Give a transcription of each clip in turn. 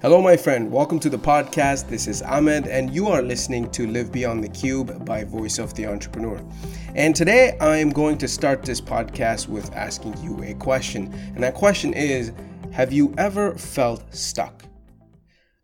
Hello, my friend. Welcome to the podcast. This is Ahmed, and you are listening to Live Beyond the Cube by Voice of the Entrepreneur. And today I am going to start this podcast with asking you a question. And that question is Have you ever felt stuck?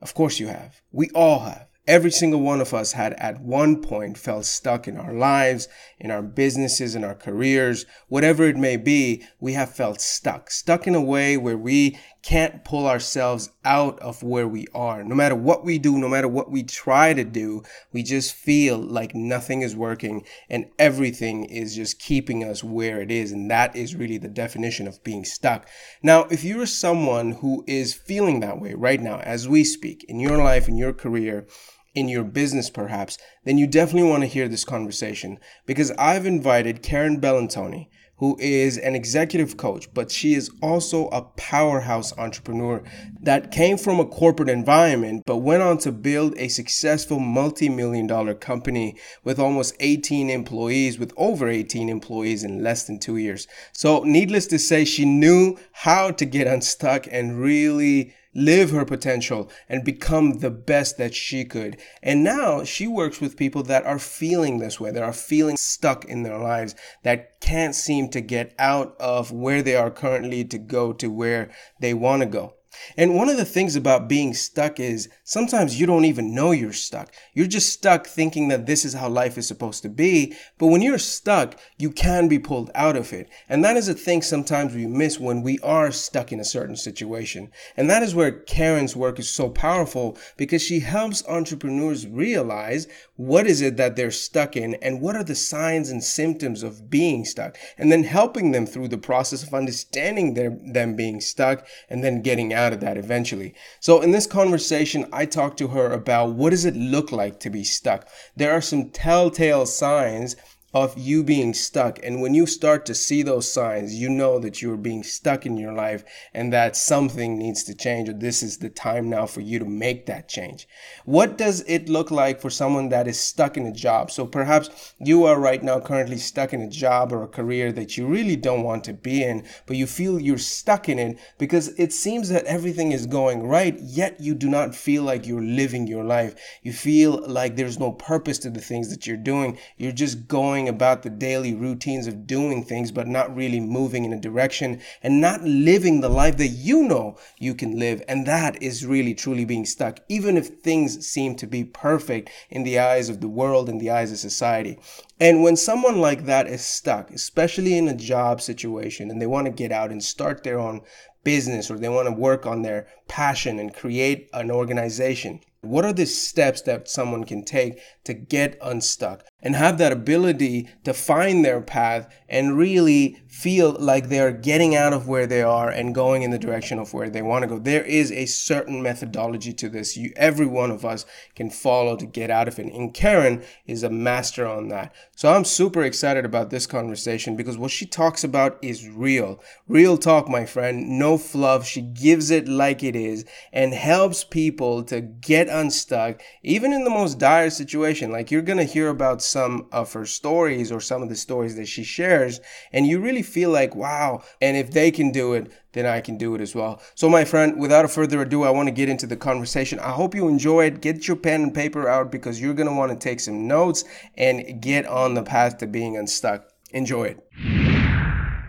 Of course, you have. We all have. Every single one of us had at one point felt stuck in our lives, in our businesses, in our careers, whatever it may be, we have felt stuck. Stuck in a way where we can't pull ourselves out of where we are. No matter what we do, no matter what we try to do, we just feel like nothing is working and everything is just keeping us where it is. And that is really the definition of being stuck. Now, if you're someone who is feeling that way right now, as we speak, in your life, in your career, in your business perhaps, then you definitely want to hear this conversation because I've invited Karen Bellantoni, who is an executive coach, but she is also a powerhouse entrepreneur that came from a corporate environment but went on to build a successful multi million dollar company with almost 18 employees, with over 18 employees in less than two years. So, needless to say, she knew how to get unstuck and really live her potential and become the best that she could. And now she works with people that are feeling this way, that are feeling stuck in their lives, that can't seem to get out of where they are currently to go to where they want to go. And one of the things about being stuck is sometimes you don't even know you're stuck. You're just stuck thinking that this is how life is supposed to be. But when you're stuck, you can be pulled out of it. And that is a thing sometimes we miss when we are stuck in a certain situation. And that is where Karen's work is so powerful because she helps entrepreneurs realize what is it that they're stuck in and what are the signs and symptoms of being stuck. And then helping them through the process of understanding their, them being stuck and then getting out out of that eventually. So in this conversation, I talked to her about what does it look like to be stuck. There are some telltale signs of you being stuck. And when you start to see those signs, you know that you're being stuck in your life and that something needs to change, or this is the time now for you to make that change. What does it look like for someone that is stuck in a job? So perhaps you are right now currently stuck in a job or a career that you really don't want to be in, but you feel you're stuck in it because it seems that everything is going right, yet you do not feel like you're living your life. You feel like there's no purpose to the things that you're doing. You're just going going about the daily routines of doing things, but not really moving in a direction and not living the life that you know you can live. And that is really truly being stuck, even if things seem to be perfect in the eyes of the world, in the eyes of society. And when someone like that is stuck, especially in a job situation, and they want to get out and start their own business or they want to work on their passion and create an organization, what are the steps that someone can take to get unstuck and have that ability to find their path and really feel like they're getting out of where they are and going in the direction of where they want to go? There is a certain methodology to this. You, every one of us can follow to get out of it. And Karen is a master on that. So I'm super excited about this conversation because what she talks about is real. Real talk, my friend. No fluff. She gives it like it is and helps people to get unstuck, even in the most dire situation. Like you're going to hear about some of her stories or some of the stories that she shares, and you really feel like, wow. And if they can do it, then I can do it as well. So, my friend, without further ado, I want to get into the conversation. I hope you enjoy it. Get your pen and paper out because you're going to want to take some notes and get on the path to being unstuck. Enjoy it.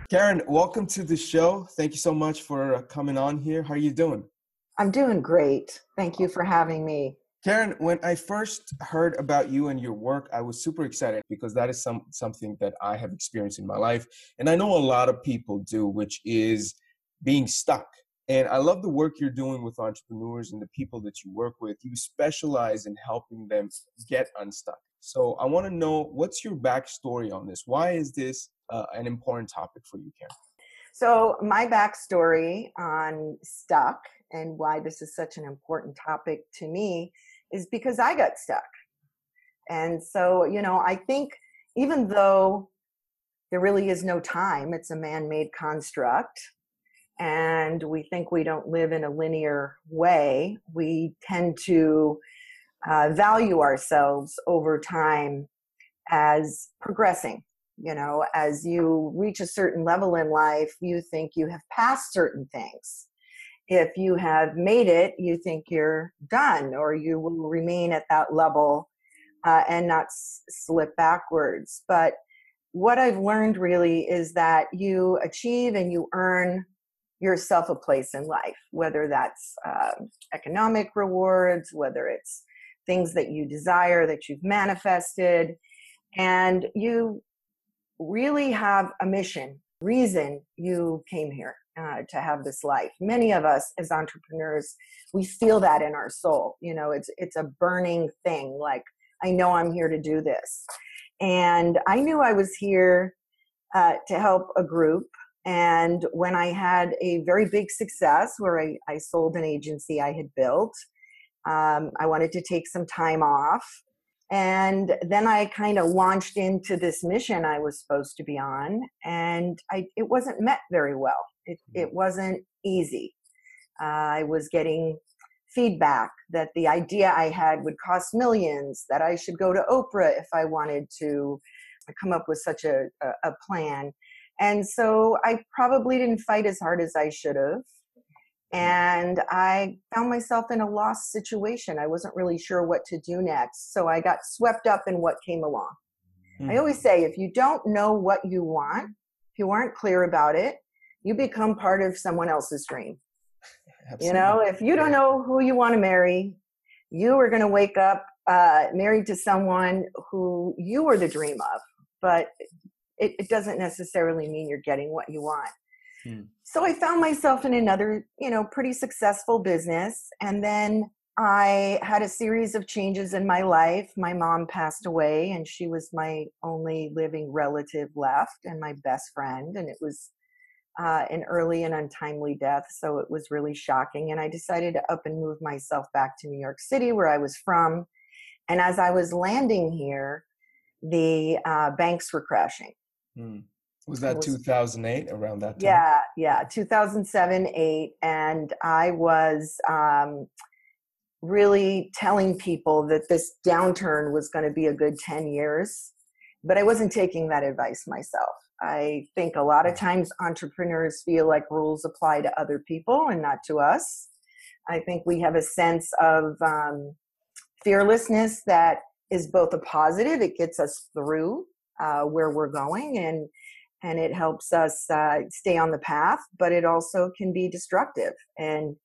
Karen, welcome to the show. Thank you so much for uh, coming on here. How are you doing? I'm doing great. Thank you for having me. Karen, when I first heard about you and your work, I was super excited because that is some something that I have experienced in my life, and I know a lot of people do, which is being stuck. And I love the work you're doing with entrepreneurs and the people that you work with. You specialize in helping them get unstuck. So I want to know what's your backstory on this? Why is this uh, an important topic for you, Karen? So my backstory on stuck and why this is such an important topic to me is because I got stuck. And so, you know, I think even though there really is no time, it's a man made construct, and we think we don't live in a linear way, we tend to uh, value ourselves over time as progressing. You know, as you reach a certain level in life, you think you have passed certain things if you have made it, you think you're done or you will remain at that level uh, and not s- slip backwards. But what I've learned really is that you achieve and you earn yourself a place in life, whether that's uh, economic rewards, whether it's things that you desire that you've manifested, and you really have a mission, reason you came here uh, to have this life. Many of us as entrepreneurs, we feel that in our soul. You know, it's it's a burning thing. Like I know I'm here to do this, and I knew I was here uh, to help a group. And when I had a very big success where I, I sold an agency I had built, um, I wanted to take some time off and then i kind of launched into this mission i was supposed to be on and I, it wasn't met very well. It, mm. it wasn't easy. Uh, i was getting feedback that the idea i had would cost millions that i should go to oprah if i wanted to come up with such a, a, a plan. And so i probably didn't fight as hard as i should have and I found myself in a lost situation. I wasn't really sure what to do next. So I got swept up in what came along. Mm. I always say if you don't know what you want, if you aren't clear about it, you become part of someone else's dream. Absolutely. You know, if you don't know who you want to marry, you are going to wake up uh, married to someone who you were the dream of, but it, it doesn't necessarily mean you're getting what you want. Hmm. So I found myself in another, you know, pretty successful business. And then I had a series of changes in my life. My mom passed away, and she was my only living relative left and my best friend. And it was uh, an early and untimely death. So it was really shocking. And I decided to up and move myself back to New York City, where I was from. And as I was landing here, the uh, banks were crashing. Hmm. Was that was, 2008 around that time? Yeah, yeah, 2007, 8. And I was um, really telling people that this downturn was going to be a good 10 years, but I wasn't taking that advice myself. I think a lot of mm. times entrepreneurs feel like rules apply to other people and not to us. I think we have a sense of um, fearlessness that is both a positive, it gets us through uh, where we're going, and and it helps us uh, stay on the path, but it also can be destructive. And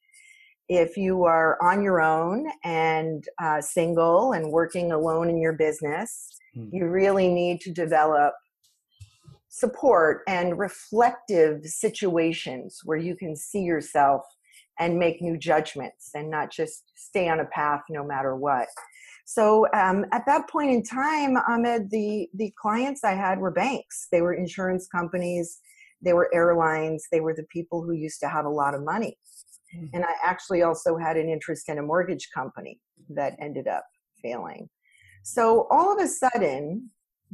if you are on your own and uh, single and working alone in your business, hmm. you really need to develop support and reflective situations where you can see yourself and make new judgments and not just stay on a path no matter what. So um, at that point in time, Ahmed, the the clients I had were banks. They were insurance companies. They were airlines. They were the people who used to have a lot of money. Mm-hmm. And I actually also had an interest in a mortgage company that ended up failing. So all of a sudden,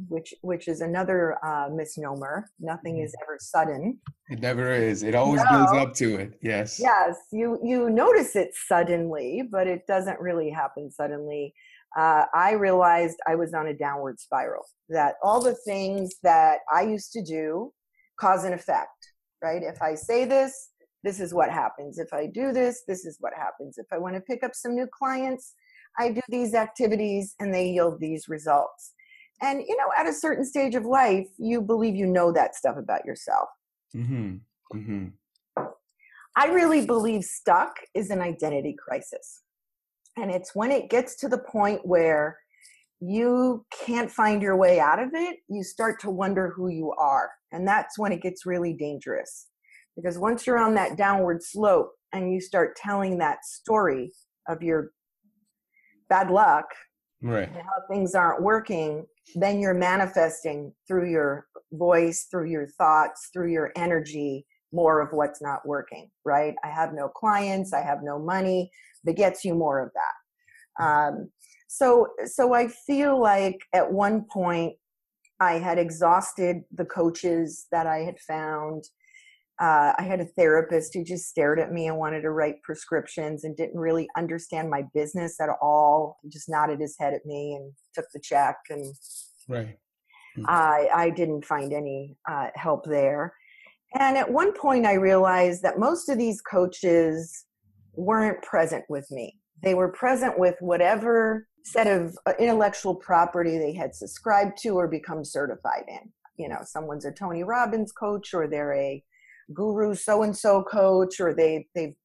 which which is another uh, misnomer. Nothing is mm-hmm. ever sudden. It never is. It always no. builds up to it. Yes. Yes. You you notice it suddenly, but it doesn't really happen suddenly uh, I realized I was on a downward spiral, that all the things that I used to do cause an effect, right? If I say this, this is what happens. If I do this, this is what happens. If I want to pick up some new clients, I do these activities and they yield these results. And, you know, at a certain stage of life, you believe you know that stuff about yourself. Mm-hmm. Mm-hmm. I really believe stuck is an identity crisis. And it's when it gets to the point where you can't find your way out of it, you start to wonder who you are. And that's when it gets really dangerous. Because once you're on that downward slope and you start telling that story of your bad luck right. and how things aren't working, then you're manifesting through your voice, through your thoughts, through your energy, more of what's not working, right? I have no clients, I have no money, begets you more of that. Um, so, so I feel like at one point I had exhausted the coaches that I had found. Uh, I had a therapist who just stared at me and wanted to write prescriptions and didn't really understand my business at all. He just nodded his head at me and took the check. And right, I I didn't find any uh, help there. And at one point, I realized that most of these coaches weren't present with me. They were present with whatever set of uh, intellectual property they had subscribed to or become certified in. You know, someone's a Tony Robbins coach or they're a guru so and so coach or they they've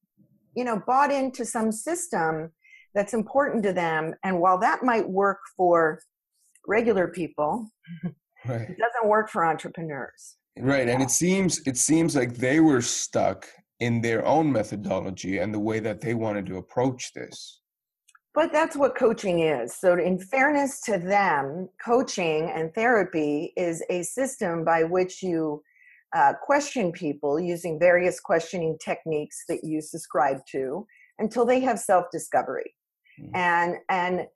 you know bought into some system that's important to them and while that might work for regular people right. it doesn't work for entrepreneurs right and it seems it seems like they were stuck in their own methodology and the way that they wanted to approach this but that's what coaching is. So, in fairness to them, coaching and therapy is a system by which you uh, question people using various questioning techniques that you subscribe to until they have self discovery. Mm-hmm. And, and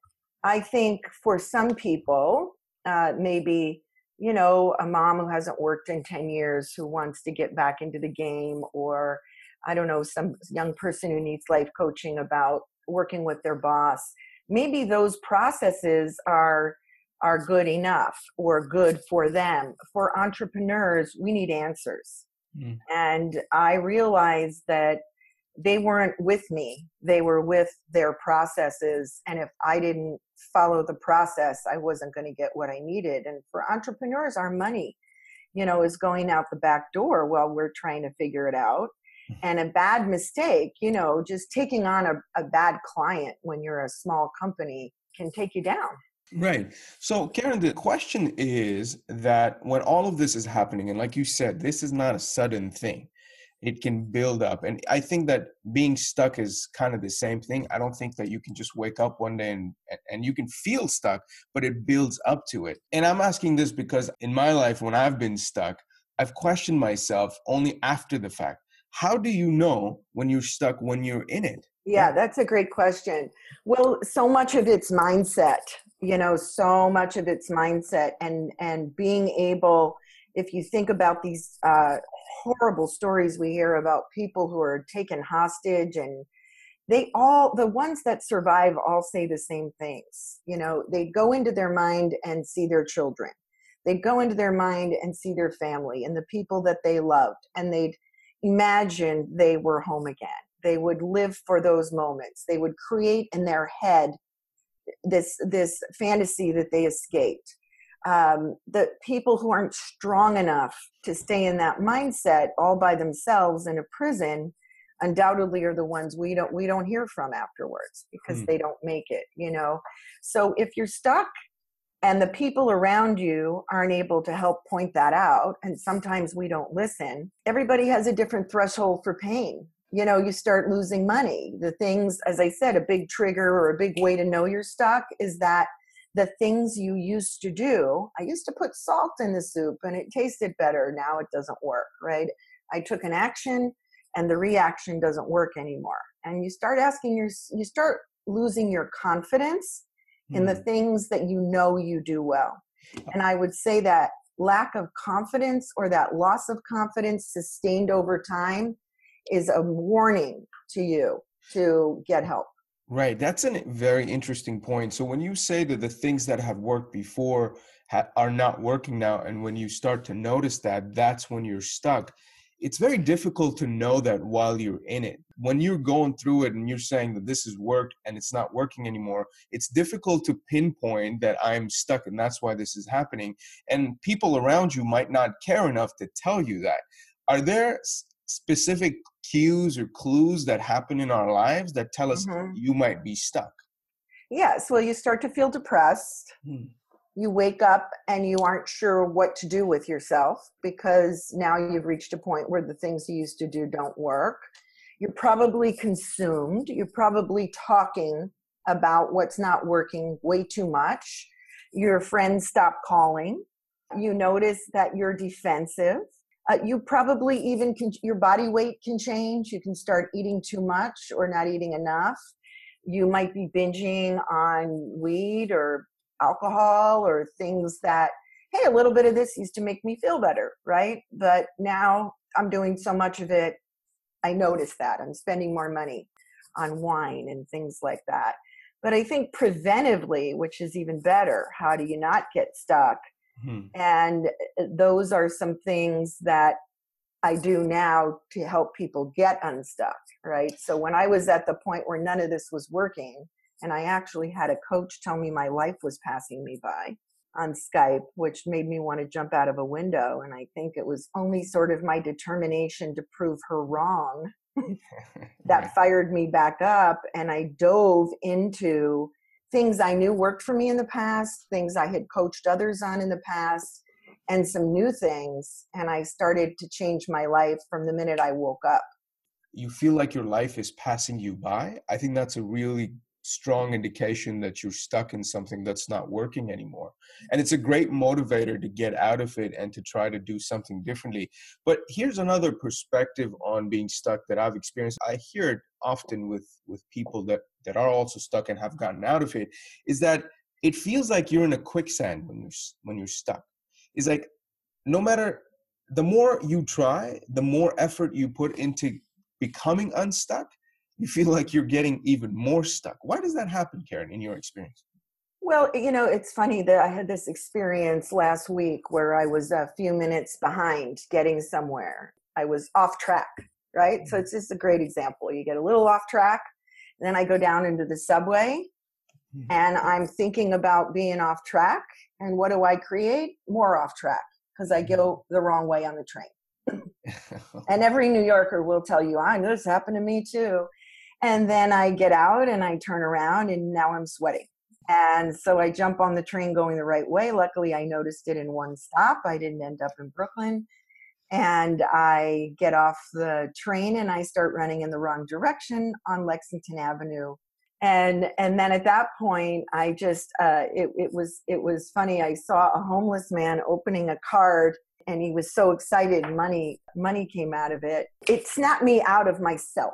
I think for some people, uh, maybe you know a mom who hasn't worked in 10 years who wants to get back into the game or i don't know some young person who needs life coaching about working with their boss maybe those processes are are good enough or good for them for entrepreneurs we need answers mm. and i realized that they weren't with me. They were with their processes. And if i didn't follow the process i wasn't going to get what i needed. And for entrepreneurs our money you know is going out the back door while we're trying to figure it out. Mm-hmm. And a bad mistake you know just taking on a, a bad client when you're a small company can take you down. Right. So, Karen, the question is that when all of this is happening, and like you said, this is not a sudden thing, it can build up. And I think that being stuck is kind of the same thing. I don't think that you can just wake up one day and, and you can feel stuck, but it builds up to it. And I'm asking this because in my life, when I've been stuck, I've questioned myself only after the fact how do you know when you're stuck when you're in it yeah that's a great question well so much of it's mindset you know so much of it's mindset and and being able if you think about these uh, horrible stories we hear about people who are taken hostage and they all the ones that survive all say the same things you know they go into their mind and see their children they'd go into their mind and see their family and the people that they loved and they'd imagine they were home again. They would live for those moments. They would create in their head this this fantasy that they escaped. Um, the people who aren't strong enough to stay in that mindset all by themselves in a prison undoubtedly are the ones we don't we don't hear from afterwards because mm. they don't make it you know? So if you're stuck and the people around you aren't able to help point that out and sometimes we don't listen everybody has a different threshold for pain. You know you start losing money. The things as i said a big trigger or a big way to know you're stuck is that the things you used to do i used to put salt in the soup and it tasted better now it doesn't work right i took an action and the reaction doesn't work anymore and you start asking your you start losing your confidence in the hmm. things that you know you do well. And I would say that lack of confidence or that loss of confidence sustained over time is a warning to you to get help. Right. That's a very interesting point. So when you say that the things that have worked before ha- are not working now, and when you start to notice that, that's when you're stuck it's very difficult to know that while you're in it. When you're going through it and you're saying that this has worked and it's not working anymore, it's difficult to pinpoint that I'm stuck and that's why this is happening. And people around you might not care enough to tell you that. Are there specific cues or clues that happen in our lives that tell us mm-hmm. you might be stuck? Yes, well, you start to feel depressed. Hmm you wake up and you aren't sure what to do with yourself because now you've reached a point where the things you used to do don't work. You're probably consumed. You're probably talking about what's not working way too much. Your friends stop calling. You notice that you're defensive. Uh, you probably even can, your body weight can change. You can start eating too much or not eating enough. You might be binging on weed or alcohol or things that hey a little bit of this used to make me feel better right but now i'm doing so much of it i notice that i'm spending more money on wine and things like that but i think preventively which is even better how do you not get stuck hmm. and uh, those are some things that I do now to help people get unstuck, right? So when I was at the point where none of this was working, and I actually had a coach tell me my life was passing me by on Skype, which made me want to jump out of a window. And I think it was only sort of my determination to prove her wrong that fired me back up. And I dove into things I knew worked for me in the past, things I had coached others on in the past, and some new things. And I started to change my life from the minute I woke up. You feel like your life is passing you by? I think that's a really strong indication that you're stuck in something that's not working anymore. And it's a great motivator to get out of it and to try to do something differently. But here's another perspective on being stuck that I've experienced. I hear it often with with people that that are also stuck and have gotten out of it is that it feels like you're in a quicksand when you're when you're stuck. It's like no matter the more you try, the more effort you put into becoming unstuck, you feel like you're getting even more stuck. Why does that happen, Karen, in your experience? Well, you know, it's funny that I had this experience last week where I was a few minutes behind getting somewhere. I was off track, right? So mm-hmm. it's just a great example. You get a little off track, then I go down into the subway mm-hmm. and I'm thinking about being off track. And what do I create? More off track because I go mm-hmm. the wrong way on the train. and every New Yorker will tell you, I know this happened to me too. And then I get out and I turn around and now I'm sweating. And so I jump on the train going the right way. Luckily, I noticed it in one stop. I didn't end up in Brooklyn. And I get off the train and I start running in the wrong direction on Lexington Avenue. And and then at that point, I just uh, it it was it was funny. I saw a homeless man opening a card and he was so excited money money came out of it it snapped me out of myself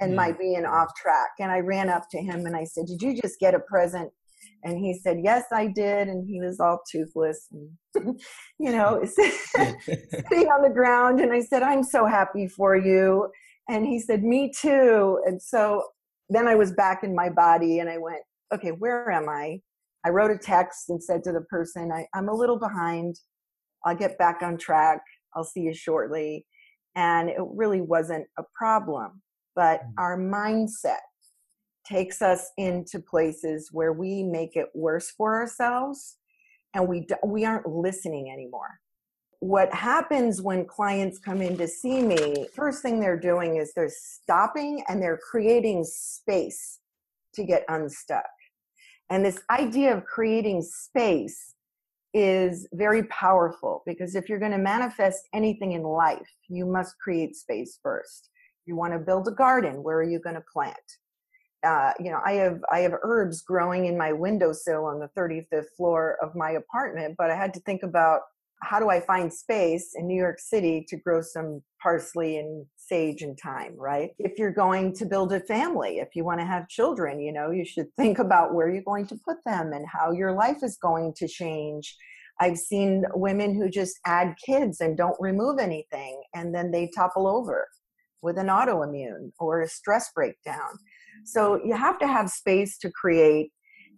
and my being off track. And I ran up to him and I said, Did you just get a present? And he said, Yes, I did. And he was all toothless and, you know, sitting on the ground. And I said, I'm so happy for you. And he said, Me too. And so then I was back in my body and I went, Okay, where am I? I wrote a text and said to the person, I, I'm a little behind. I'll get back on track. I'll see you shortly. And it really wasn't a problem but mm. our mindset takes us into places where we make it worse for ourselves and we we aren't listening anymore. What happens when clients come in to see me first thing they're doing is they're stopping and they're creating space to get unstuck. And this idea of creating space is very powerful because if you're going to manifest anything in life you must create space first you want to build a garden where are you going to plant? Uh, you know i have i have herbs growing in my windowsill on the 35th floor of my apartment but i had to think about how do i find space in new york city to grow some parsley and sage and thyme right? If you're going to build a family if you want to have children you know you should think about where you're going to put them and how your life is going to change. I've seen women who just add kids and don't remove anything and then they topple over with an autoimmune or a stress breakdown. So you have to have space to create.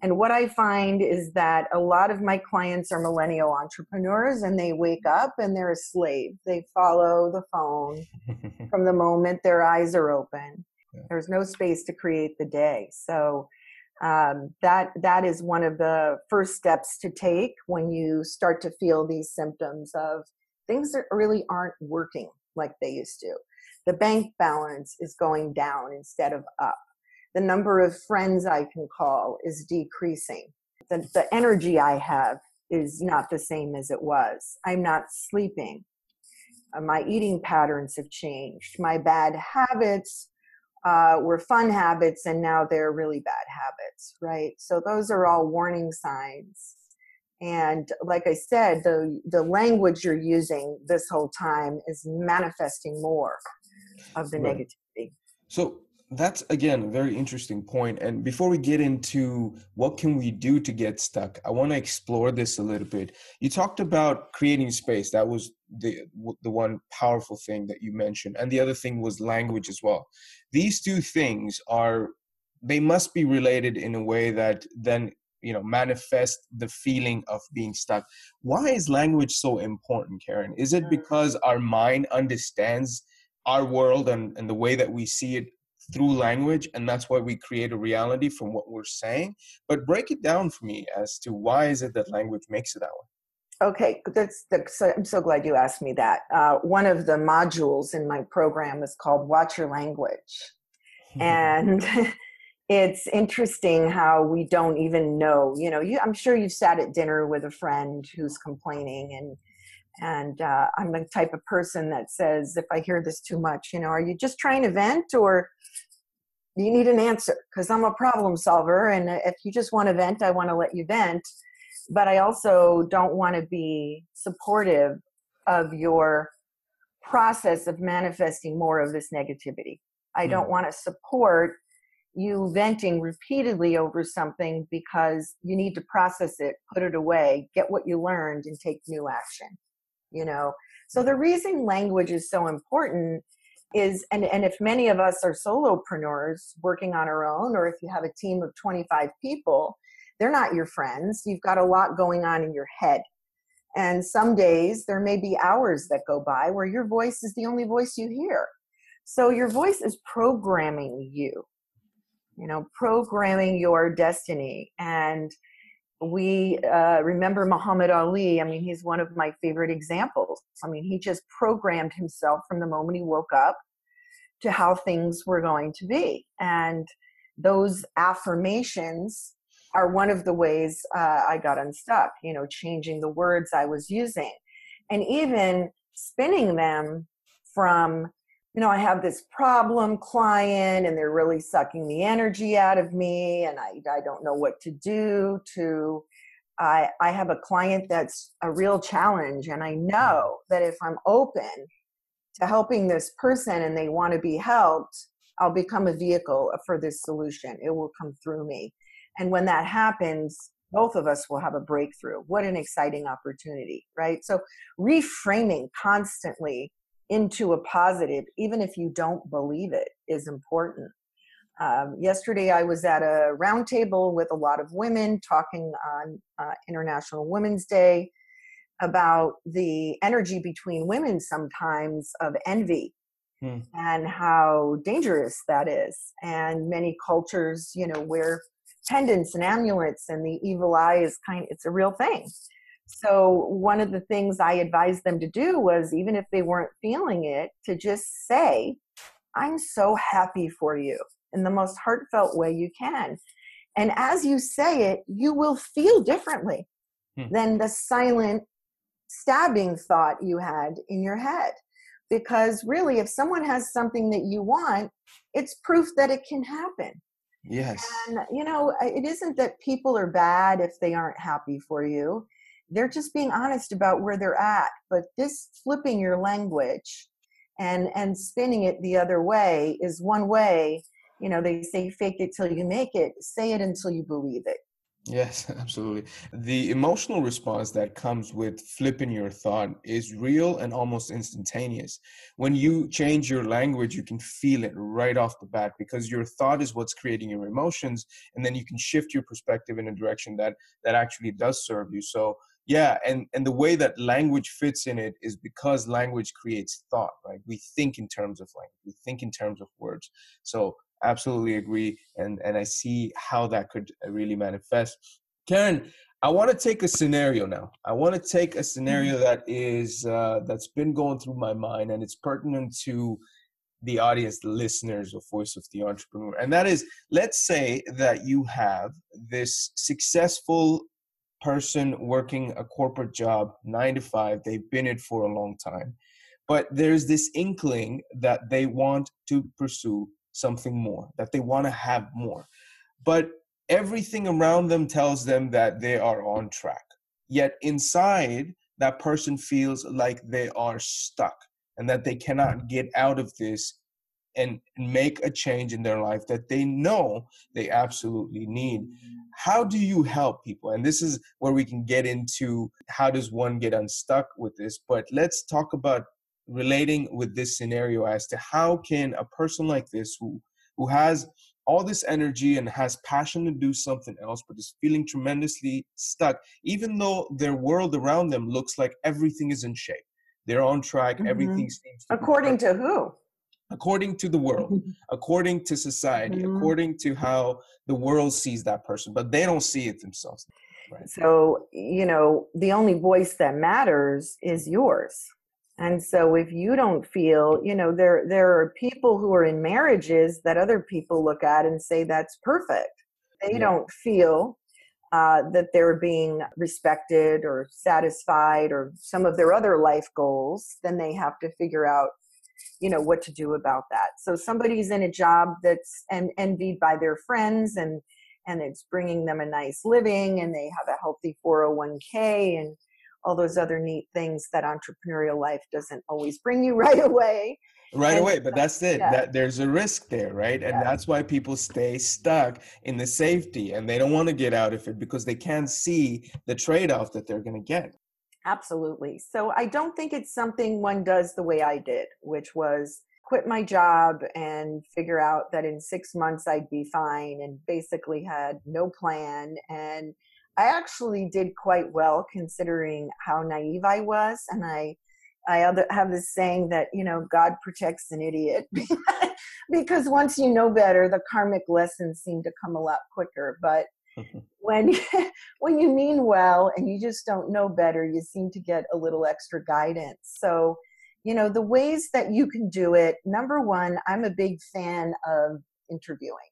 And what I find is that a lot of my clients are millennial entrepreneurs and they wake up and they're a slave. They follow the phone from the moment their eyes are open. Yeah. There's no space to create the day. So um, that that is one of the first steps to take when you start to feel these symptoms of things that really aren't working like they used to the bank balance is going down instead of up. The number of friends I can call is decreasing. The, the energy I have is not the same as it was. I'm not sleeping. Uh, my eating patterns have changed. My bad habits uh, were fun habits and now they're really bad habits, right? So those are all warning signs. And like I said, the, the language you're using this whole time is manifesting more of the right. negativity. So that's again a very interesting point. and before we get into what can we do to get stuck i want to explore this a little bit you talked about creating space that was the the one powerful thing that you mentioned and the other thing was language as well these two things are they must be related in a way that then you know manifest the feeling of being stuck why is language so important karen is it mm. because our mind understands our world and, and the way that we see it through language and that's why we create a reality from what we're saying. But break it down for me as to why is it that language makes it that way? Okay that's, that's i'm so glad you asked me that. Uh, one of the modules in my program is called watch your language. And it's interesting how we don't even know you know you, i'm sure you've sat at dinner with a friend who's complaining and and uh, i'm the type of person that says if i hear this too much you know are you just trying to vent or do you need an answer because i'm a problem solver and if you just want to vent i want to let you vent but i also don't want to be supportive of your process of manifesting more of this negativity i don't mm. want to support you venting repeatedly over something because you need to process it, put it away, get what you learned, and take new action. You know, so the reason language is so important is, and, and if many of us are solopreneurs working on our own, or if you have a team of 25 people, they're not your friends. You've got a lot going on in your head. And some days there may be hours that go by where your voice is the only voice you hear. So your voice is programming you you know, programming your destiny. And we uh, remember Muhammad Ali. I mean, he's one of my favorite examples. I mean, he just programmed himself from the moment he woke up to how things were going to be. And those affirmations are one of the ways uh, I got unstuck, you know, changing the words I was using and even spinning them from you know, I have this problem client and they're really sucking the energy out of me and I, I don't know what to do to I, I have a client that's a real challenge and I know that if I'm open to helping this person and they want to be helped, I'll become a vehicle for this solution. It will come through me. And when that happens, both of us will have a breakthrough. What an exciting opportunity, right? So reframing constantly into a positive, even if you don't believe it, is important. Um, yesterday, I was at a roundtable with a lot of women talking on uh, International Women's Day about the energy between women sometimes of envy hmm. and how dangerous that is. And many cultures, you know, wear pendants and amulets, and the evil eye is kind. It's a real thing. So, one of the things I advised them to do was, even if they weren't feeling it, to just say, I'm so happy for you in the most heartfelt way you can. And as you say it, you will feel differently hmm. than the silent stabbing thought you had in your head. Because really, if someone has something that you want, it's proof that it can happen. Yes. And, you know, it isn't that people are bad if they aren't happy for you they're just being honest about where they're at but this flipping your language and and spinning it the other way is one way you know they say fake it till you make it say it until you believe it Yes, absolutely. The emotional response that comes with flipping your thought is real and almost instantaneous. When you change your language, you can feel it right off the bat because your thought is what's creating your emotions, and then you can shift your perspective in a direction that that actually does serve you. So yeah and and the way that language fits in it is because language creates thought right? We think in terms of language we think in terms of words. So absolutely agree and and i see how that could uh, really manifest. Karen i want to take a scenario now. I want to take a scenario mm-hmm. that is uh, that's been going through my mind and it's pertinent to the audience the listeners of voice of the entrepreneur. And that is let's say that you have this successful person working a corporate job, nine to five, they've been it for a long time. But there's this inkling that they want to pursue something more, that they want to have more. But everything around them tells them that they are on track. Yet inside, that person feels like they are stuck and that they cannot get out of this and make a change in their life that they know they absolutely need how do you help people and this is where we can get into how does one get unstuck with this but let's talk about relating with this scenario as to how can a person like this who who has all this energy and has passion to do something else, but is feeling tremendously stuck, even though their world around them looks like everything is in shape. They're on track, mm-hmm. everything seems according to who? According to the world, according to society, mm-hmm. according to how the world sees that person, but they don't see it themselves. Right. So, you know, the only voice that matters is yours. And so if you don't feel, you know, there there are people who are in marriages that other people look at and say that's perfect. They yeah. don't feel uh, that they're being respected or satisfied or some of their other life goals, then they have to figure out, you know, what to do about that. So somebody's in a job that's en- envied by their friends and and it's bringing them a nice living and they have a healthy 401k and all those other neat things that entrepreneurial life doesn't always bring you right away right and, away but that's it yeah. that there's a risk there right and yeah. that's why people stay stuck in the safety and they don't want to get out of it because they can't see the trade-off that they're going to get absolutely so i don't think it's something one does the way i did which was quit my job and figure out that in six months I'd be fine and basically had no plan. And I actually did quite well considering how naive I was. And I, I have this saying that, you know, God protects an idiot because once you know better, the karmic lessons seem to come a lot quicker. But when when you mean well and you just don't know better, you seem to get a little extra guidance. So you know the ways that you can do it number one i'm a big fan of interviewing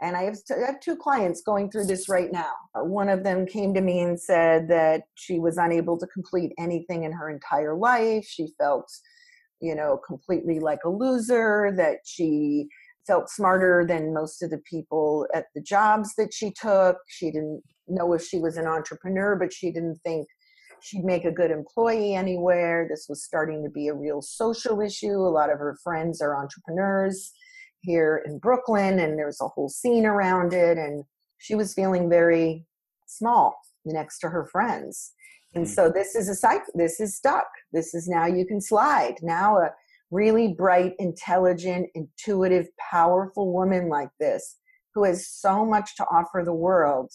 and I have, I have two clients going through this right now. Uh, one of them came to me and said that she was unable to complete anything in her entire life. She felt, you know, completely like a loser, that she felt smarter than most of the people at the jobs that she took. She didn't know if she was an entrepreneur, but she didn't think she'd make a good employee anywhere. This was starting to be a real social issue. A lot of her friends are entrepreneurs here in Brooklyn, and there's a whole scene around it. And she was feeling very small next to her friends. And hmm. so this is a cycle. This is stuck. This is now you can slide. Now a really bright, intelligent, intuitive, powerful woman like this who has so much to offer the world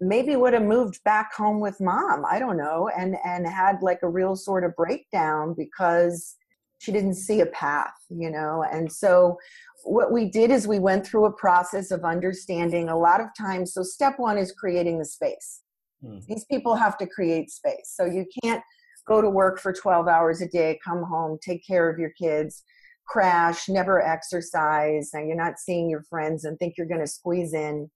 maybe would have moved back home with mom i don't know and and had like a real sort of breakdown because she didn't see a path you know and so what we did is we went through a process of understanding a lot of times so step one is creating the space hmm. these people have to create space so you can't go to work for 12 hours a day come home take care of your kids crash never exercise and you're not seeing your friends and think you're going to squeeze in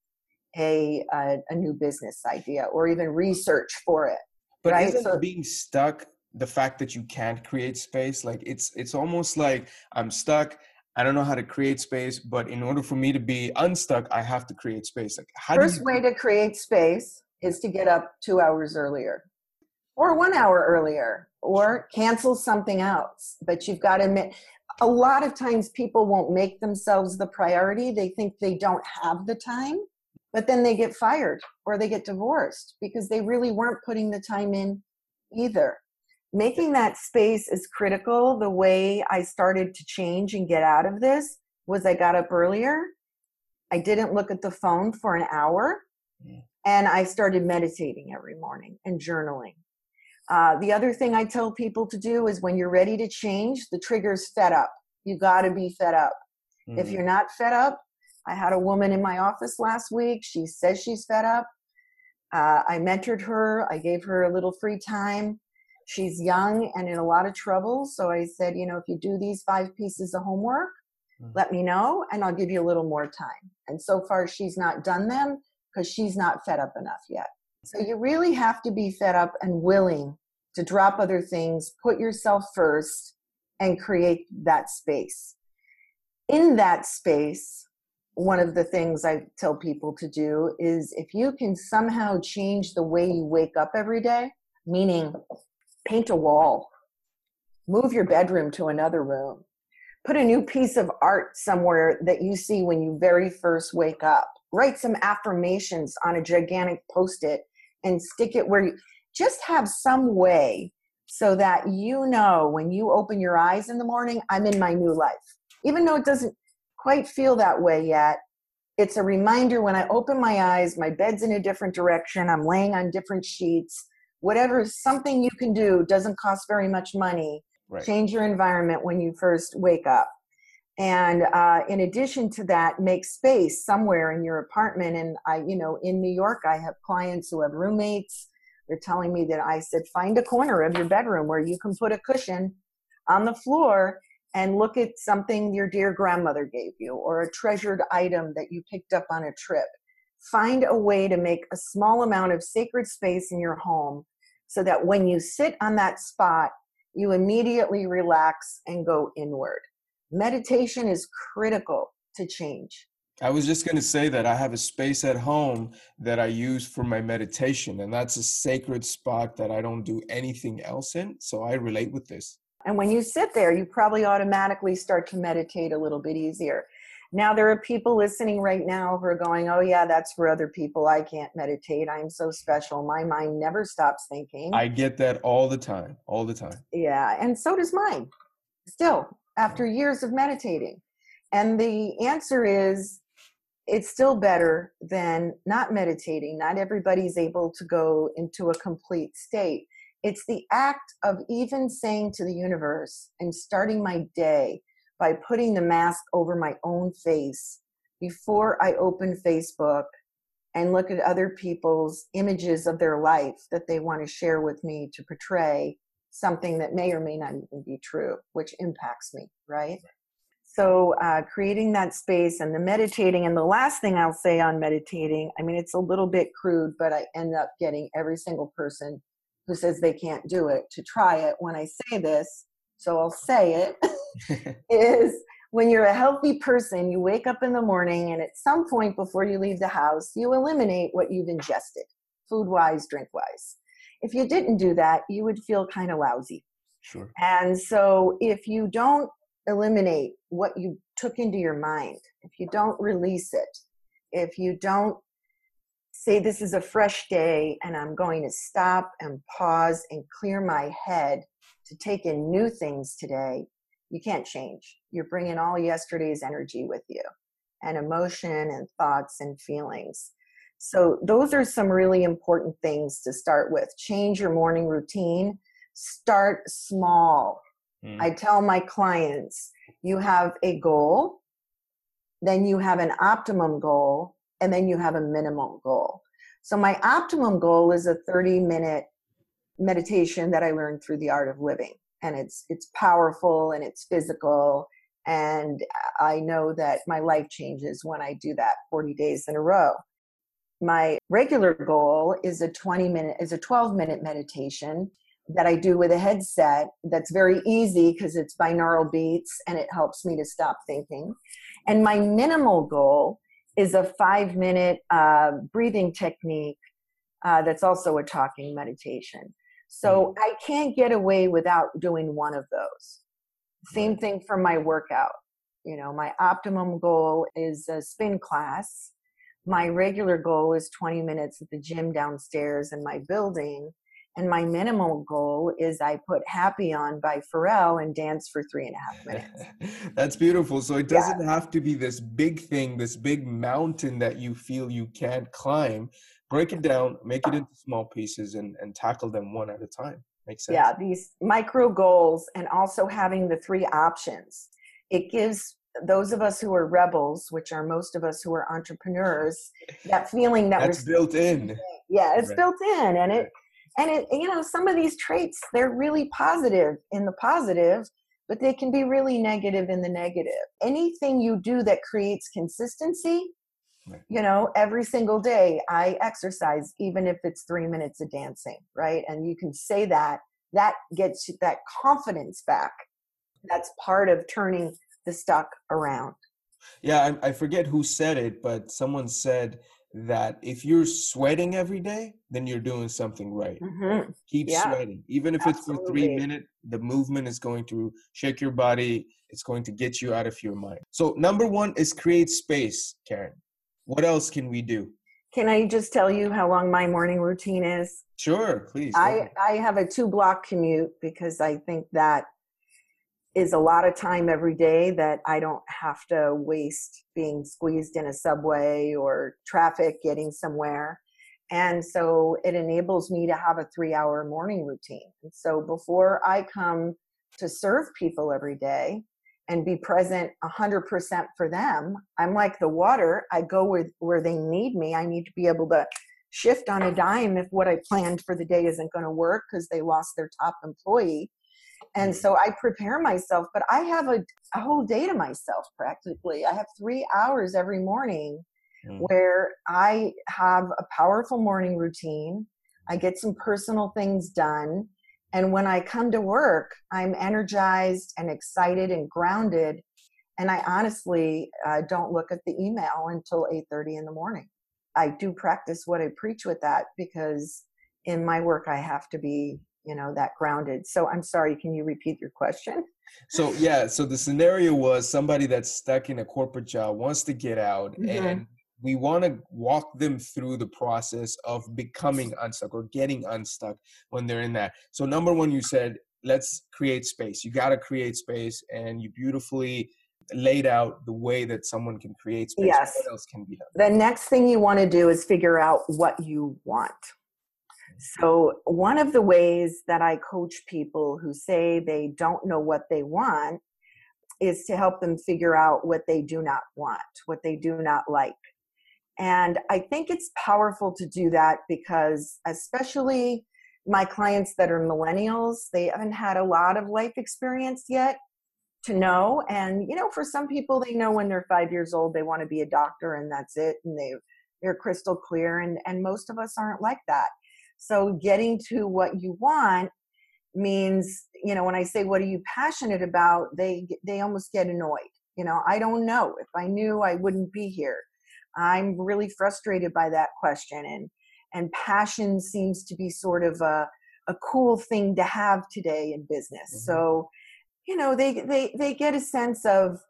a, a, a new business idea or even research for it. But right? isn't so, being stuck the fact that you can't create space? Like it's it's almost like I'm stuck. I don't know how to create space, but in order for me to be unstuck, I have to create space. Like how first you- way to create space is to get up two hours earlier or one hour earlier or cancel something else. But you've got to admit, a lot of times people won't make themselves the priority. They think they don't have the time but then they get fired or they get divorced because they really weren't putting the time in either. Making that space is critical. The way I started to change and get out of this was I got up earlier. I didn't look at the phone for an hour. Mm. And I started meditating every morning and journaling. Uh, the other thing I tell people to do is when you're ready to change, the trigger's fed up. You got to be fed up. Mm-hmm. If you're not fed up, I had a woman in my office last week. She says she's fed up. Uh, I mentored her. I gave her a little free time. She's young and in a lot of trouble. So I said, you know, if you do these five pieces of homework, mm-hmm. let me know and I'll give you a little more time. And so far, she's not done them because she's not fed up enough yet. So you really have to be fed up and willing to drop other things, put yourself first, and create that space. In that space, one of the things I tell people to do is if you can somehow change the way you wake up every day, meaning paint a wall, move your bedroom to another room, put a new piece of art somewhere that you see when you very first wake up, write some affirmations on a gigantic post it and stick it where you just have some way so that you know when you open your eyes in the morning, I'm in my new life. Even though it doesn't quite feel that way yet, it's a reminder when I open my eyes, my bed's in a different direction, I'm laying on different sheets. Whatever, something you can do doesn't cost very much money. Right. Change your environment when you first wake up. And uh, in addition to that, make space somewhere in your apartment. And I, you know, in New York, I have clients who have roommates. They're telling me that I said, find a corner of your bedroom where you can put a cushion on the floor and look at something your dear grandmother gave you or a treasured item that you picked up on a trip. Find a way to make a small amount of sacred space in your home so that when you sit on that spot, you immediately relax and go inward. Meditation is critical to change. I was just going to say that I have a space at home that I use for my meditation, and that's a sacred spot that I don't do anything else in. So I relate with this. And when you sit there, you probably automatically start to meditate a little bit easier. Now, there are people listening right now who are going, Oh, yeah, that's for other people. I can't meditate. I'm so special. My mind never stops thinking. I get that all the time, all the time. Yeah. And so does mine, still, after years of meditating. And the answer is it's still better than not meditating. Not everybody's able to go into a complete state. It's the act of even saying to the universe and starting my day by putting the mask over my own face before I open Facebook and look at other people's images of their life that they want to share with me to portray something that may or may not even be true, which impacts me, right? So, uh, creating that space and the meditating. And the last thing I'll say on meditating, I mean, it's a little bit crude, but I end up getting every single person who says they can't do it to try it when I say this. So I'll say it is when you're a healthy person, you wake up in the morning and at some point before you leave the house, you eliminate what you've ingested, food wise, drink wise. If you didn't do that, you would feel kind of lousy. Sure. And so if you don't eliminate what you took into your mind, if you don't release it, if you don't say this is a fresh day and I'm going to stop and pause and clear my head to take in new things today, you can't change. You're bringing all yesterday's energy with you and emotion and thoughts and feelings. So, those are some really important things to start with. Change your morning routine, start small. Mm. I tell my clients you have a goal, then you have an optimum goal, and then you have a minimum goal. So my optimum goal is a 30 minute meditation that I learned through the art of living. And it's it's powerful and it's physical and I know that my life changes when I do that 40 days in a row. My regular goal is a 20 minute is a 12 minute meditation that I do with a headset that's very easy because it's binaural beats and it helps me to stop thinking. And my minimal goal is a five minute uh, breathing technique uh, that's also a talking meditation. So mm. I can't get away without doing one of those. Same thing for my workout. You know, my optimum goal is a spin class. My regular goal is 20 minutes at the gym downstairs in my building. And my minimal goal is I put Happy on by Pharrell and dance for three and a half minutes. That's beautiful. So it doesn't yeah. have to be this big thing, this big mountain that you feel you can't climb. Break it down, make it into small pieces, and, and tackle them one at a time. Makes sense. Yeah, these micro goals and also having the three options. It gives those of us who are rebels, which are most of us who are entrepreneurs, that feeling that that's built in. Yeah, it's right. built in, and it and it you know some of these traits they're really positive in the positive but they can be really negative in the negative anything you do that creates consistency right. you know every single day i exercise even if it's three minutes of dancing right and you can say that that gets that confidence back that's part of turning the stuck around yeah I, I forget who said it but someone said that if you're sweating every day, then you're doing something right. Mm-hmm. Keep yeah. sweating. Even if Absolutely. it's for three minutes, the movement is going to shake your body. It's going to get you out of your mind. So number one is create space, Karen. What else can we do? Can I just tell you how long my morning routine is? Sure, please. I, I have a two block commute because I think that is a lot of time every day that I don't have to waste being squeezed in a subway or traffic getting somewhere. And so it enables me to have a three hour morning routine. And so before I come to serve people every day and be present 100% for them, I'm like the water. I go where, where they need me. I need to be able to shift on a dime if what I planned for the day isn't going to work because they lost their top employee. And so I prepare myself, but I have a, a whole day to myself practically. I have three hours every morning mm. where I have a powerful morning routine. I get some personal things done. And when I come to work, I'm energized and excited and grounded. And I honestly uh, don't look at the email until 8:30 in the morning. I do practice what I preach with that because in my work I have to be, you know, that grounded. So I'm sorry, can you repeat your question? So yeah, so the scenario was somebody that's stuck in a corporate job wants to get out mm-hmm. and we want to walk them through the process of becoming unstuck or getting unstuck when they're in that. So number one, you said let's create space. You got to create space, and you beautifully laid out the way that someone can create space. Yes. What else can be done? The next thing you want to do is figure out what you want. So, one of the ways that I coach people who say they don't know what they want is to help them figure out what they do not want, what they do not like. And I think it's powerful to do that because, especially my clients that are millennials, they haven't had a lot of life experience yet to know. And, you know, for some people, they know when they're five years old, they want to be a doctor and that's it. And they, they're crystal clear. And, and most of us aren't like that. So getting to what you want means, you know, when I say, what are you passionate about? They, they almost get annoyed. You know, I don't know. If I knew, I wouldn't be here. I'm really frustrated by that question. And, and passion seems to be sort of a, a cool thing to have today in business. Mm-hmm. So, you know, they, they, they get a sense of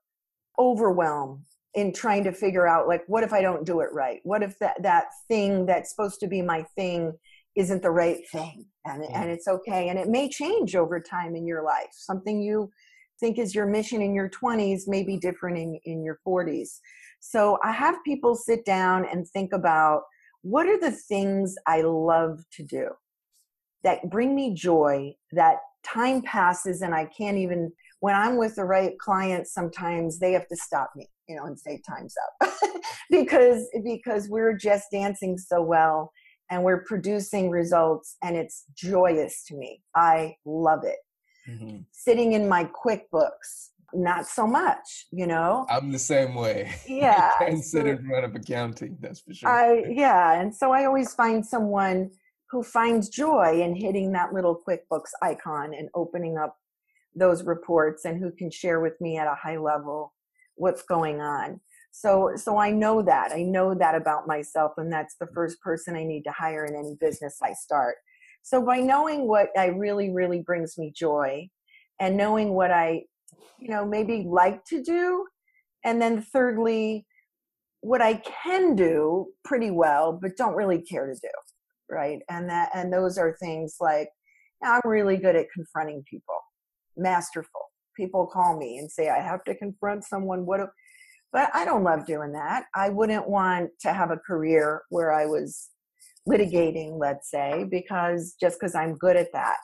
overwhelm in trying to figure out like, what if I don't do it right? What if that, that thing that's supposed to be my thing isn't the right thing? And, mm-hmm. and it's okay. And it may change over time in your life. Something you think is your mission in your 20s may be different in, in your 40s. So I have people sit down and think about what are the things I love to do that bring me joy, that time passes and I can't even, when I'm with the right clients sometimes they have to stop me, you know, and say time's up because, because we're just dancing so well and we're producing results and it's joyous to me. I love it. Mm-hmm. Sitting in my QuickBooks, not so much, you know. I'm the same way. Yeah. I sit in front of accounting, that's for sure. I yeah, and so I always find someone who finds joy in hitting that little QuickBooks icon and opening up those reports and who can share with me at a high level what's going on. So so I know that. I know that about myself and that's the first person I need to hire in any business I start. So by knowing what I really really brings me joy and knowing what I you know maybe like to do and then thirdly what i can do pretty well but don't really care to do right and that and those are things like i'm really good at confronting people masterful people call me and say i have to confront someone what but i don't love doing that i wouldn't want to have a career where i was litigating let's say because just because i'm good at that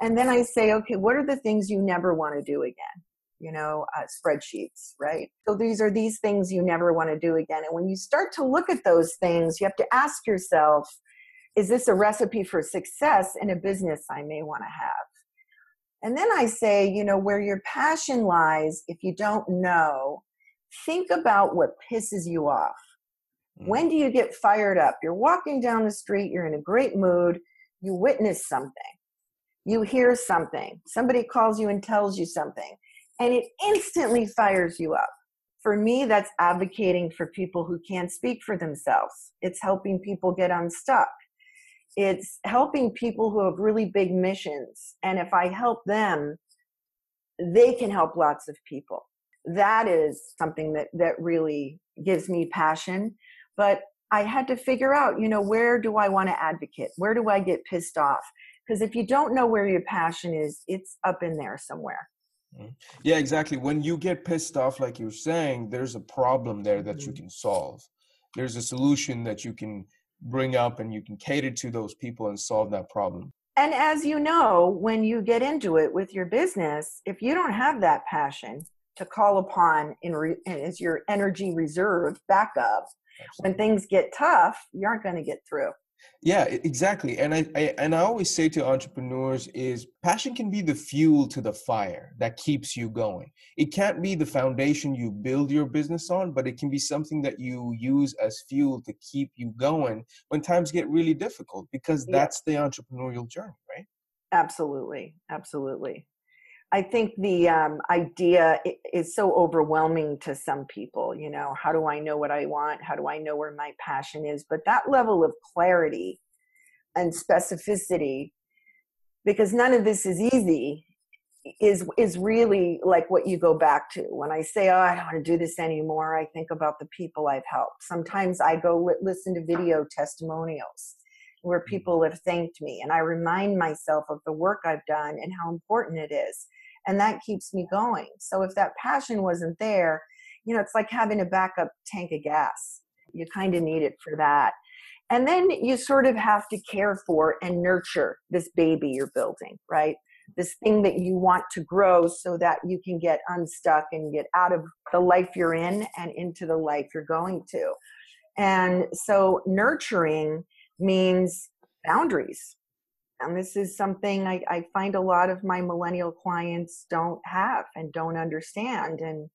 and then i say okay what are the things you never want to do again you know, uh, spreadsheets, right? So these are these things you never want to do again. And when you start to look at those things, you have to ask yourself, is this a recipe for success in a business I may want to have? And then I say, you know, where your passion lies, if you don't know, think about what pisses you off. Mm. When do you get fired up? You're walking down the street, you're in a great mood, you witness something, you hear something, somebody calls you and tells you something and it instantly fires you up. For me, that's advocating for people who can't speak for themselves. It's helping people get unstuck. It's helping people who have really big missions. And if I help them, they can help lots of people. That is something that, that really gives me passion. But I had to figure out, you know, where do I want to advocate? Where do I get pissed off? Because if you don't know where your passion is, it's up in there somewhere Mm-hmm. Yeah, exactly. When you get pissed off, like you're saying, there's a problem there that mm-hmm. you can solve. There's a solution that you can bring up and you can cater to those people and solve that problem. And as you know, when you get into it with your business, if you don't have that passion to call upon in re- as your energy reserve backup, Absolutely. when things get tough, you aren't going to get through. Yeah, exactly. And I, I and I always say to entrepreneurs is passion can be the fuel to the fire that keeps you going. It can't be the foundation you build your business on, but it can be something that you use as fuel to keep you going when times get really difficult because that's yeah. the entrepreneurial journey, right? Absolutely. Absolutely. I think the um, idea is so overwhelming to some people. You know, how do I know what I want? How do I know where my passion is? But that level of clarity and specificity, because none of this is easy, is is really like what you go back to. When I say, "Oh, I don't want to do this anymore," I think about the people I've helped. Sometimes I go listen to video testimonials where mm-hmm. people have thanked me, and I remind myself of the work I've done and how important it is and that keeps me going. So if that passion wasn't there you know it's like having a backup tank of gas. You kind of need it for that. And then you sort of have to care for and nurture this baby you're building right? This thing that you want to grow so that you can get unstuck and get out of the life you're in and into the life you're going to. And so nurturing means boundaries and this is something I, I find a lot of my millennial clients don't have and don't understand. And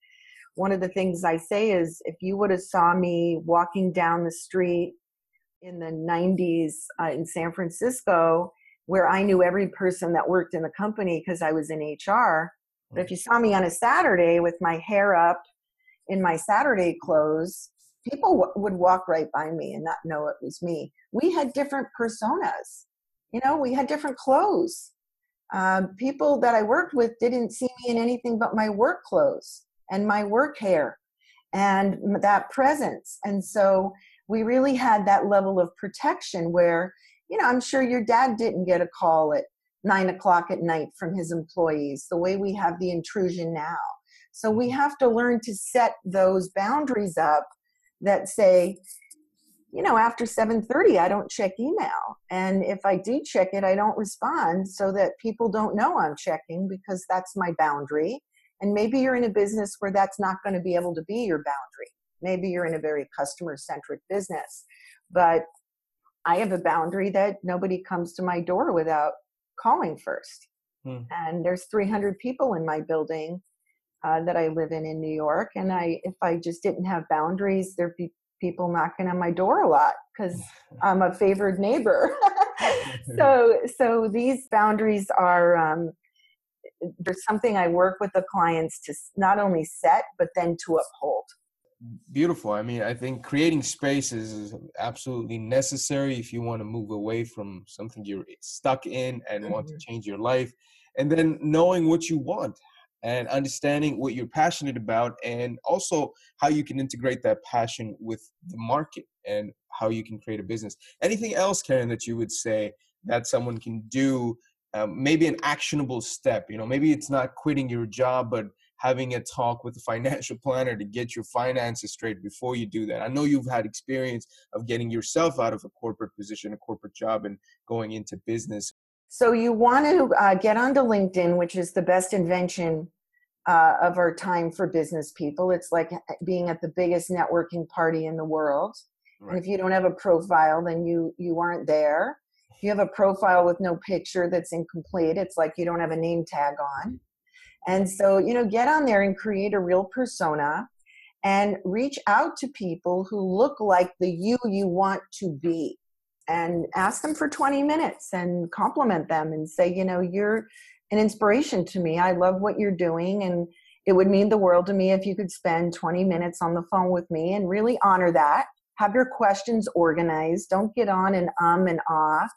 one of the things I say is if you would have saw me walking down the street in the 90s uh, in San Francisco, where I knew every person that worked in the company because I was in HR. But if you saw me on a Saturday with my hair up in my Saturday clothes, people w- would walk right by me and not know it was me. We had different personas you know we had different clothes. Um, people that i worked with didn't see me in anything but my work clothes and my work hair and that presence. And so we really had that level of protection where you know i'm sure your dad didn't get a call at nine o'clock at night from his employees the way we have the intrusion now. So we mm-hmm. have to learn to set those boundaries up that say you know after 7:30 I don't check email. And if I do check it I don't respond so that people don't know I'm checking because that's my boundary. And maybe you're in a business where that's not going to be able to be your boundary. Maybe you're in a very customer centric business. But I have a boundary that nobody comes to my door without calling first. Hmm. and there's 300 people in my building uh, that I live in in New York. And I if I just didn't have boundaries there'd be people knocking on my door a lot because I'm a favored neighbor. so so these boundaries are um, there's something I work with the clients to not only set but then to uphold. Beautiful. I mean, I think creating spaces is absolutely necessary if you want to move away from something you're stuck in and mm-hmm. want to mm-hmm. change your life. And then knowing what you want and understanding what you're passionate about and also how you can integrate that passion with the market and how you can create a business. Anything else karen that you would say that someone can do um, maybe an actionable step you know maybe it's not quitting your job but having a talk with a financial planner to get your finances straight before you do that? I know you've had experience of getting yourself out of a corporate position a corporate job and going into business so you want to uh, get onto LinkedIn, which is the best invention uh, of our time for business people. It's like being at the biggest networking party in the world. Right. And if you don't have a profile, then you you aren't there. If you have a profile with no picture that's incomplete, it's like you don't have a name tag on. And so, you know, get on there and create a real persona and reach out to people who look like the you you want to be and ask them for 20 minutes and compliment them and say you know you're an inspiration to me. I love what you're doing and it would mean the world to me if you could spend 20 minutes on the phone with me and really honor that. Have your questions organized. Don't get on and um and ah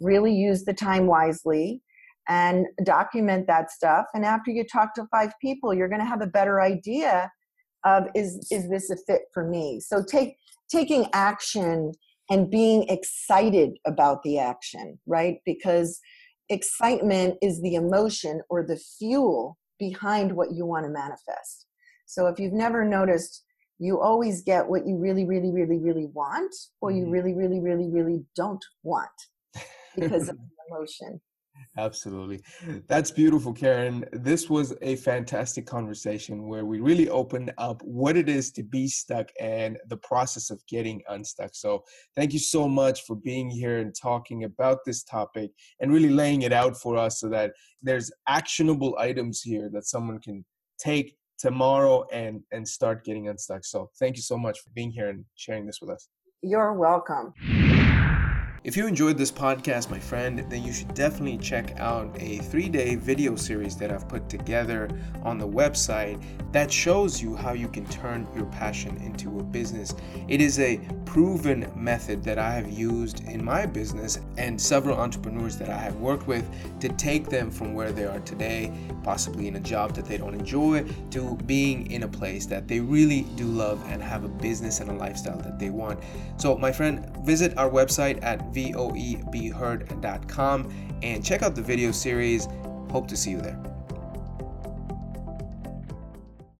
really use the time wisely and document that stuff. And after you talk to five people you're going to have a better idea of is is this a fit for me? So take taking action and being excited about the action, right? Because excitement is the emotion or the fuel behind what you want to manifest. So if you've never noticed, you always get what you really, really, really, really want, or you mm-hmm. really, really, really, really don't want because of the emotion. Absolutely. That's beautiful, Karen. This was a fantastic conversation where we really opened up what it is to be stuck and the process of getting unstuck. So, thank you so much for being here and talking about this topic and really laying it out for us so that there's actionable items here that someone can take tomorrow and and start getting unstuck. So, thank you so much for being here and sharing this with us. You're welcome. If you enjoyed this podcast, my friend, then you should definitely check out a three day video series that I've put together on the website that shows you how you can turn your passion into a business. It is a proven method that I have used in my business and several entrepreneurs that I have worked with to take them from where they are today, possibly in a job that they don't enjoy, to being in a place that they really do love and have a business and a lifestyle that they want. So, my friend, visit our website at voebeheard.com and check out the video series. Hope to see you there.